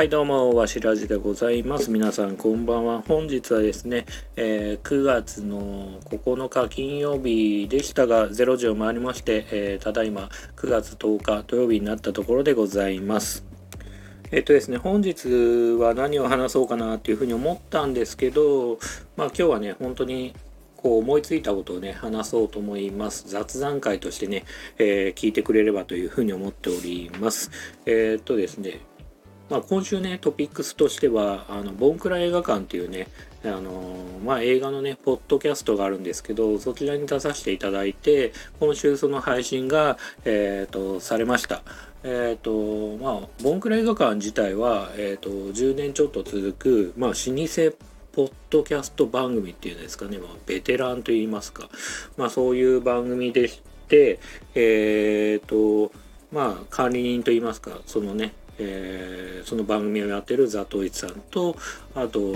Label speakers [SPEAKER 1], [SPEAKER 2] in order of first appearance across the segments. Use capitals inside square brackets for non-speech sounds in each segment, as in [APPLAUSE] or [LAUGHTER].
[SPEAKER 1] はいどうもわしらじでございます。皆さんこんばんは。本日はですね、えー、9月の9日金曜日でしたが0時を回りまして、えー、ただいま9月10日土曜日になったところでございます。えっとですね本日は何を話そうかなっていうふうに思ったんですけどまあ今日はね本当にこう思いついたことをね話そうと思います。雑談会としてね、えー、聞いてくれればというふうに思っております。えー、っとですねまあ、今週ねトピックスとしてはあのボンクラ映画館っていうねあのまあ、映画のねポッドキャストがあるんですけどそちらに出させていただいて今週その配信が、えーと、されました。えーとまあ、ボンクラ映画館自体は、えーと、10年ちょっと続く、まあ、老舗ポッドキャスト番組っていうんですかね、まあ、ベテランといいますか、まあ、そういう番組でして、えっ、とまあ管理人といいますかそのねえー、その番組をやってるザトイツさんとあと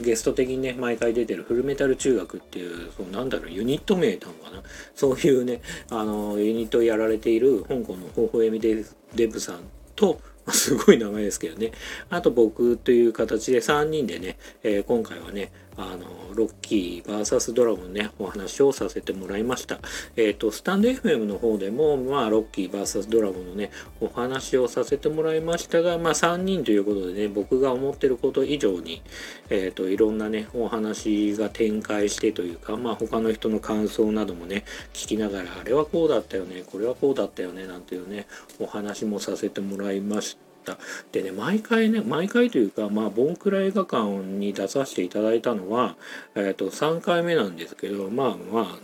[SPEAKER 1] ゲスト的にね毎回出てるフルメタル中学っていうそのなんだろうユニット名なのかな？そういうねあのユニットをやられている香港のホホエミデデブさんとすごい名前ですけどね。あと僕という形で3人でね、えー、今回はね、あの、ロッキー VS ドラゴンね、お話をさせてもらいました。えっ、ー、と、スタンド FM の方でも、まあ、ロッキー VS ドラゴンのね、お話をさせてもらいましたが、まあ、3人ということでね、僕が思ってること以上に、えっ、ー、と、いろんなね、お話が展開してというか、まあ、他の人の感想などもね、聞きながら、あれはこうだったよね、これはこうだったよね、なんていうね、お話もさせてもらいました。たでね毎回ね毎回というかまあボンクラ映画館に出させていただいたのは、えー、と3回目なんですけどまあまあ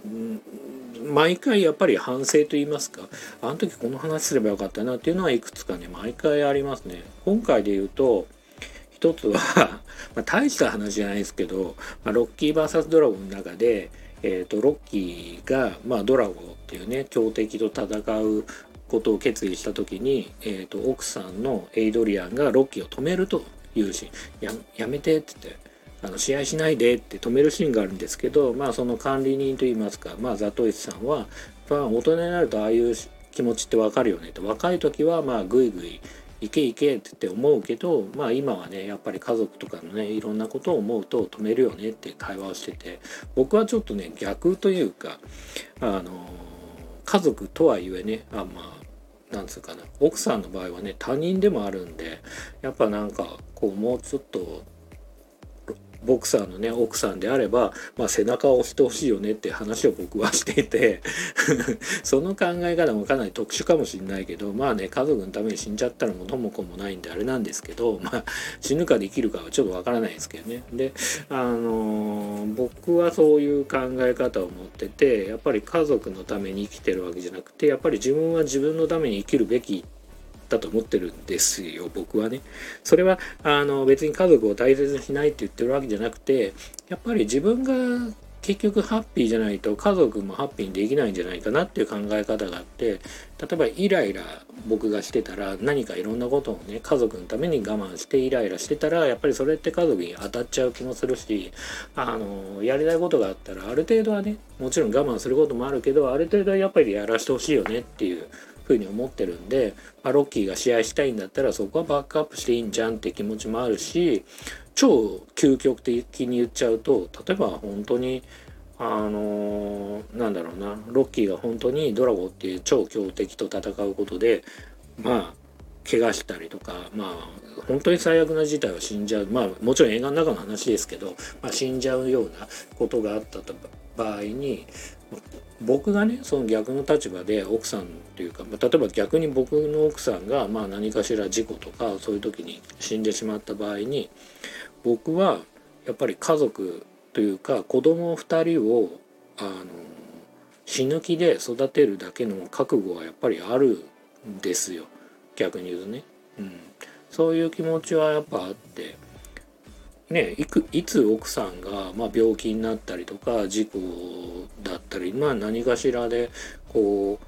[SPEAKER 1] 毎回やっぱり反省と言いますかあの時この話すればよかったなっていうのはいくつかね毎回ありますね。今回で言うと一つは [LAUGHS] まあ、大した話じゃないですけど、まあ、ロッキー VS ドラゴンの中で、えーと、ロッキーが、まあ、ドラゴンっていうね強敵と戦うことを決意した時に、えーと、奥さんのエイドリアンがロッキーを止めるというしややめてって言ってあの試合しないでって止めるシーンがあるんですけど、まあ、その管理人といいますか、まあ、ザトイチさんは、まあ、大人になるとああいう気持ちって分かるよねと若い時はまあグイグイ行け行けってって思うけどまあ今はねやっぱり家族とかのねいろんなことを思うと止めるよねって会話をしてて僕はちょっとね逆というかあの家族とはいえねあまあなんつうかな。奥さんの場合はね他人でもあるんでやっぱなんかこうもうちょっとボクサーのね奥さんであれば、まあ、背中を押してほしいよねって話を僕はしていて [LAUGHS] その考え方もかなり特殊かもしれないけどまあね家族のために死んじゃったら元も子もないんであれなんですけど、まあ、死ぬかできるかはちょっとわからないですけどね。であのー、僕はそういう考え方を持っててやっぱり家族のために生きてるわけじゃなくてやっぱり自分は自分のために生きるべきってだと思ってるんですよ僕はね。それはあの別に家族を大切にしないって言ってるわけじゃなくてやっぱり自分が結局ハッピーじゃないと家族もハッピーにできないんじゃないかなっていう考え方があって例えばイライラ僕がしてたら何かいろんなことをね家族のために我慢してイライラしてたらやっぱりそれって家族に当たっちゃう気もするしあのやりたいことがあったらある程度はねもちろん我慢することもあるけどある程度はやっぱりやらせてほしいよねっていうふうに思ってるんで、まあ、ロッキーが試合したいんだったらそこはバックアップしていいんじゃんって気持ちもあるし超究極的に言っちゃうと例えば本当にあのー、なんだろうなロッキーが本当にドラゴンっていう超強敵と戦うことでまあ怪我したりとかまあ本当に最悪な事態は死んじゃう。まあもちろん映画の中の話ですけど、まあ、死んじゃうようなことがあった場合に僕がねその逆の立場で奥さんというか例えば逆に僕の奥さんがまあ何かしら事故とかそういう時に死んでしまった場合に僕はやっぱり家族というか子供2人をあの死ぬ気で育てるだけの覚悟はやっぱりあるんですよ。逆に言うとね、うん、そういう気持ちはやっぱあって。ねいくいつ奥さんが、まあ、病気になったりとか事故だったり、まあ、何かしらでこ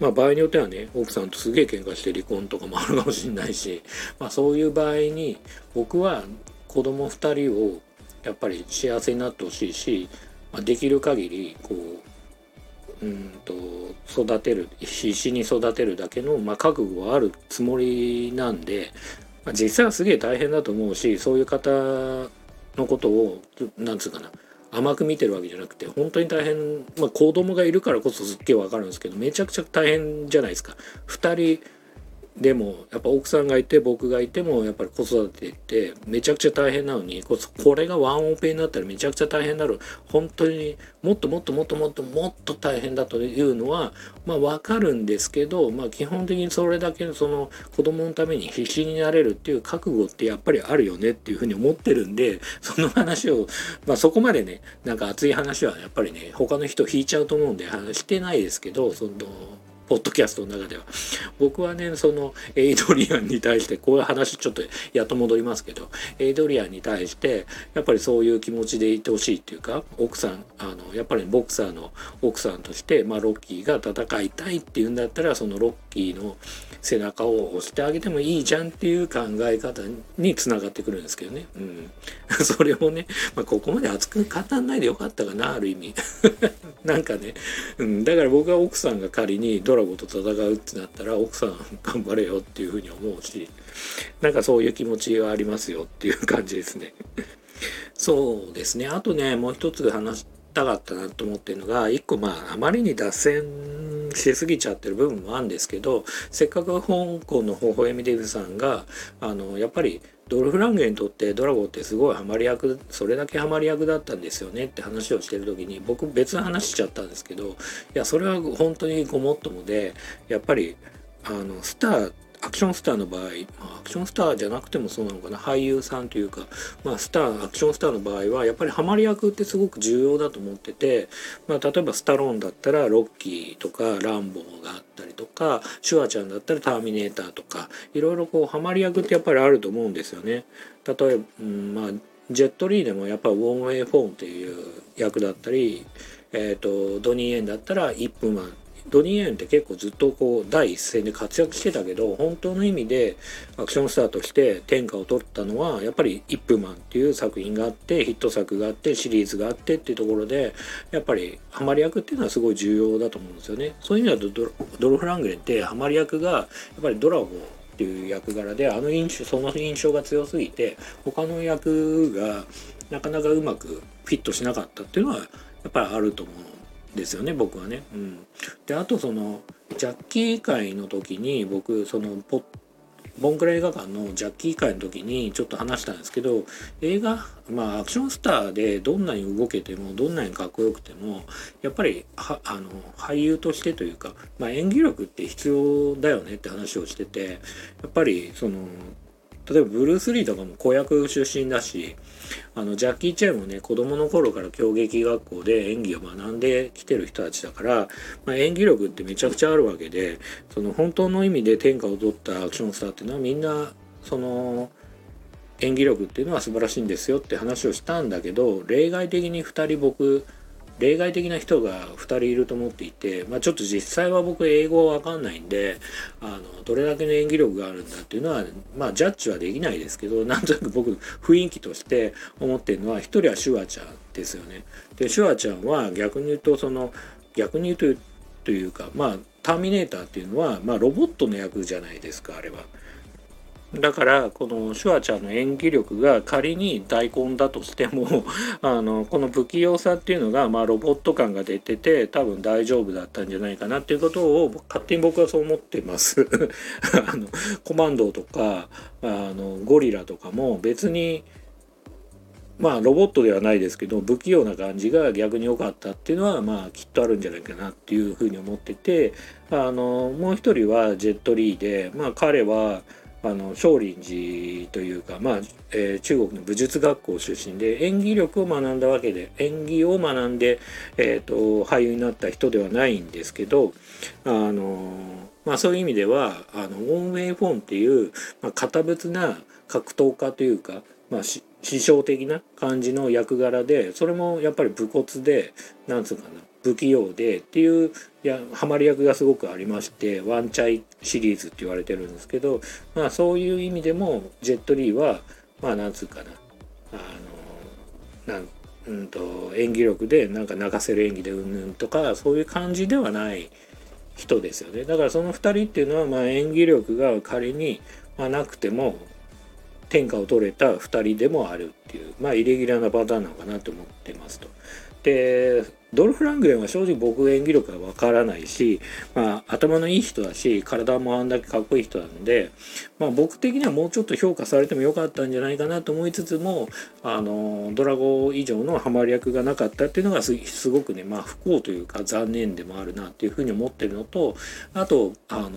[SPEAKER 1] う、まあ、場合によってはね奥さんとすげえ喧嘩して離婚とかもあるかもしれないし、まあ、そういう場合に僕は子供2人をやっぱり幸せになってほしいし、まあ、できる限りこううんと育てる必死に育てるだけの、まあ、覚悟はあるつもりなんでまあ、実際はすげえ大変だと思うしそういう方のことをなんつうかな甘く見てるわけじゃなくて本当に大変、まあ、子供がいるからこそすっげえわかるんですけどめちゃくちゃ大変じゃないですか。2人でもやっぱ奥さんがいて僕がいてもやっぱり子育てってめちゃくちゃ大変なのにこれがワンオペになったらめちゃくちゃ大変だろう本当にもっともっともっともっともっと大変だというのはまあ分かるんですけど、まあ、基本的にそれだけのその子供のために必死になれるっていう覚悟ってやっぱりあるよねっていうふうに思ってるんでその話を、まあ、そこまでねなんか熱い話はやっぱりね他の人引いちゃうと思うんで話してないですけどその。ポッドキャストの中では。僕はねそのエイドリアンに対してこういう話ちょっとやっと戻りますけどエイドリアンに対してやっぱりそういう気持ちでいてほしいっていうか奥さんあのやっぱりボクサーの奥さんとして、まあ、ロッキーが戦いたいっていうんだったらそのロッキーの背中を押してあげてもいいじゃんっていう考え方につながってくるんですけどね、うん、[LAUGHS] それをね、まあ、ここまで熱く語んないでよかったかなある意味。[LAUGHS] なんかね、うん、だから僕は奥さんが仮にドララゴと戦うってなったら奥さん頑張れよっていうふうに思うしなんかそういう気持ちはありますよっていう感じですね。[LAUGHS] そうですねあとねもう一つ話したかったなと思ってるのが一個まああまりに脱線しすぎちゃってる部分もあるんですけどせっかく香港の微笑みデブさんがあのやっぱりドルフランゲにとってドラゴンってすごいハマり役それだけハマり役だったんですよねって話をしてる時に僕別の話しちゃったんですけどいやそれは本当にごもっともでやっぱりあのスターアクションスターの場合、まあ、アクションスターじゃなくてもそうなのかな俳優さんというか、まあ、スターアクションスターの場合はやっぱりハマり役ってすごく重要だと思ってて、まあ、例えばスタローンだったらロッキーとかランボーがあったりとかシュワちゃんだったらターミネーターとかいろいろこうハマり役ってやっぱりあると思うんですよね。例えば、うんまあジェットリーでもやっぱウォン・ウェイ・フォーンっていう役だったり、えーと、ドニー・エンだったらイップマンドニー・エンって結構ずっとこう第一線で活躍してたけど本当の意味でアクションスターとして天下を取ったのはやっぱり「イップマン」っていう作品があってヒット作があってシリーズがあってっていうところでやっぱりハマり役っていうのはすごい重要だと思うんですよね。そういう意味だとドルフ・ラングレンってハマり役がやっぱりドラゴンっていう役柄であの印象その印象が強すぎて他の役がなかなかうまくフィットしなかったっていうのはやっぱりあると思うですよね僕はね。うん、であとそのジャッキー会の時に僕そのポボンクラ映画館のジャッキー会の時にちょっと話したんですけど映画まあアクションスターでどんなに動けてもどんなにかっこよくてもやっぱりあの俳優としてというか、まあ、演技力って必要だよねって話をしててやっぱりその例えばブルース・リーとかも子役出身だしあのジャッキー・チェンもね子供の頃から競劇学校で演技を学んできてる人たちだから、まあ、演技力ってめちゃくちゃあるわけでその本当の意味で天下を取ったアクションスターっていうのはみんなその演技力っていうのは素晴らしいんですよって話をしたんだけど例外的に2人僕例外的な人が2人いると思っていて、まあ、ちょっと実際は僕英語は分かんないんであのどれだけの演技力があるんだっていうのは、まあ、ジャッジはできないですけど [LAUGHS] なんとなく僕雰囲気として思ってるのは1人はシュワちゃんですよね。でシュワちゃんは逆に言うとその逆に言うとというかまあターミネーターっていうのは、まあ、ロボットの役じゃないですかあれは。だからこのシュワちゃんの演技力が仮に大根だとしても [LAUGHS] あのこの不器用さっていうのが、まあ、ロボット感が出てて多分大丈夫だったんじゃないかなっていうことを勝手に僕はそう思ってます。[LAUGHS] あのコマンドとかあのゴリラとかも別にまあロボットではないですけど不器用な感じが逆に良かったっていうのはまあきっとあるんじゃないかなっていうふうに思っててあのもう一人はジェットリーでまあ彼はあの少林寺というか、まあえー、中国の武術学校出身で演技力を学んだわけで演技を学んで、えーと、俳優になった人ではないんですけどあの、まあ、そういう意味ではあのウォン・フェイ・フォンっていう、まあ、堅物な格闘家というか、まあ、師匠的な感じの役柄でそれもやっぱり武骨でなんつうかな不器用でっていうやハマり役がすごくありましてワンチャイシリーズって言われてるんですけどまあそういう意味でもジェットリーはまあなんつうかなあのなんうんと演技力でなんか泣かせる演技でうんぬんとかそういう感じではない人ですよねだからその2人っていうのはまあ演技力が仮に、まあ、なくても天下を取れた2人でもあるっていうまあイレギュラーなパターンなのかなと思ってますと。でドルフ・ラングレンは正直僕演技力がわからないし、まあ、頭のいい人だし体もあんだけかっこいい人なんで、まあ、僕的にはもうちょっと評価されてもよかったんじゃないかなと思いつつもあのドラゴ以上のハマり役がなかったっていうのがすごくね、まあ、不幸というか残念でもあるなっていうふうに思ってるのとあとあの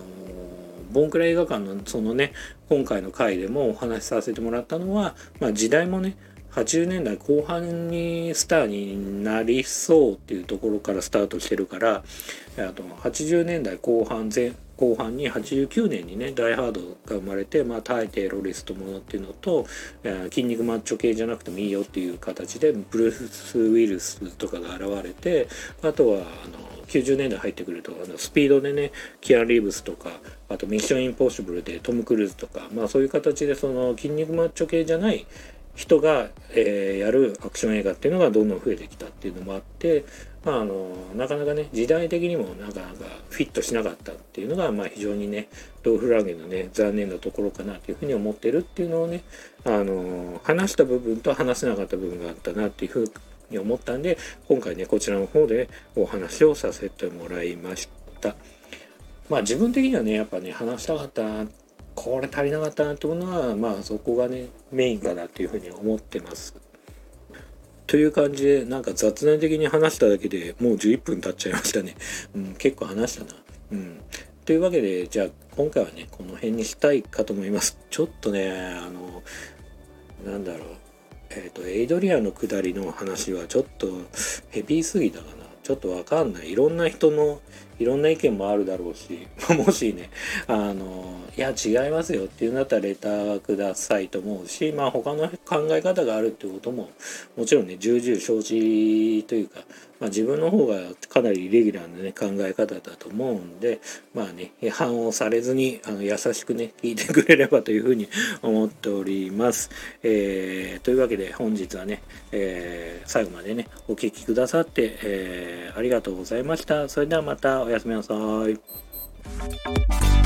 [SPEAKER 1] ボンクラ映画館のそのね今回の回でもお話しさせてもらったのは、まあ、時代もね80年代後半にスターになりそうっていうところからスタートしてるからあと80年代後半前後半に89年にね「ダイ・ハード」が生まれて、まあ、対テロリストものっていうのと、え筋肉マッチョ系じゃなくてもいいよっていう形でブルース・ウィルスとかが現れてあとはあの90年代入ってくるとあのスピードでねキアン・リーブスとかあと「ミッション・インポッシブル」でトム・クルーズとか、まあ、そういう形でその筋肉マッチョ系じゃない人が、えー、やるアクション映画っていうのがどんどん増えてきたっていうのもあって、まあ、あのなかなかね時代的にもなかなかフィットしなかったっていうのが、まあ、非常にねドーフラーゲンのね残念なところかなというふうに思ってるっていうのをねあの話した部分と話せなかった部分があったなっていうふうに思ったんで今回ねこちらの方でお話をさせてもらいました。まあ自分的にはねやっぱね話したかったこれ足りなかったなと思うのはまあそこがねメインかなというふうに思ってます。という感じでなんか雑談的に話しただけでもう11分経っちゃいましたね。うん、結構話したな。うん。というわけでじゃあ今回はねこの辺にしたいかと思います。ちょっとねあのなんだろうえっ、ー、とエイドリアの下りの話はちょっとヘビーすぎたかな。ちょっとわかんない。いろんな人のいろんな意見もあるだろうし、[LAUGHS] もしね、あの、いや違いますよっていうんだったらレターくださいと思うし、まあ他の考え方があるってことも、もちろんね、重々承知というか、まあ、自分の方がかなりイレギュラーな、ね、考え方だと思うんでまあね批判をされずにあの優しくね聞いてくれればというふうに思っております。えー、というわけで本日はね、えー、最後までねお聴きくださって、えー、ありがとうございました。それではまたおやすみなさい。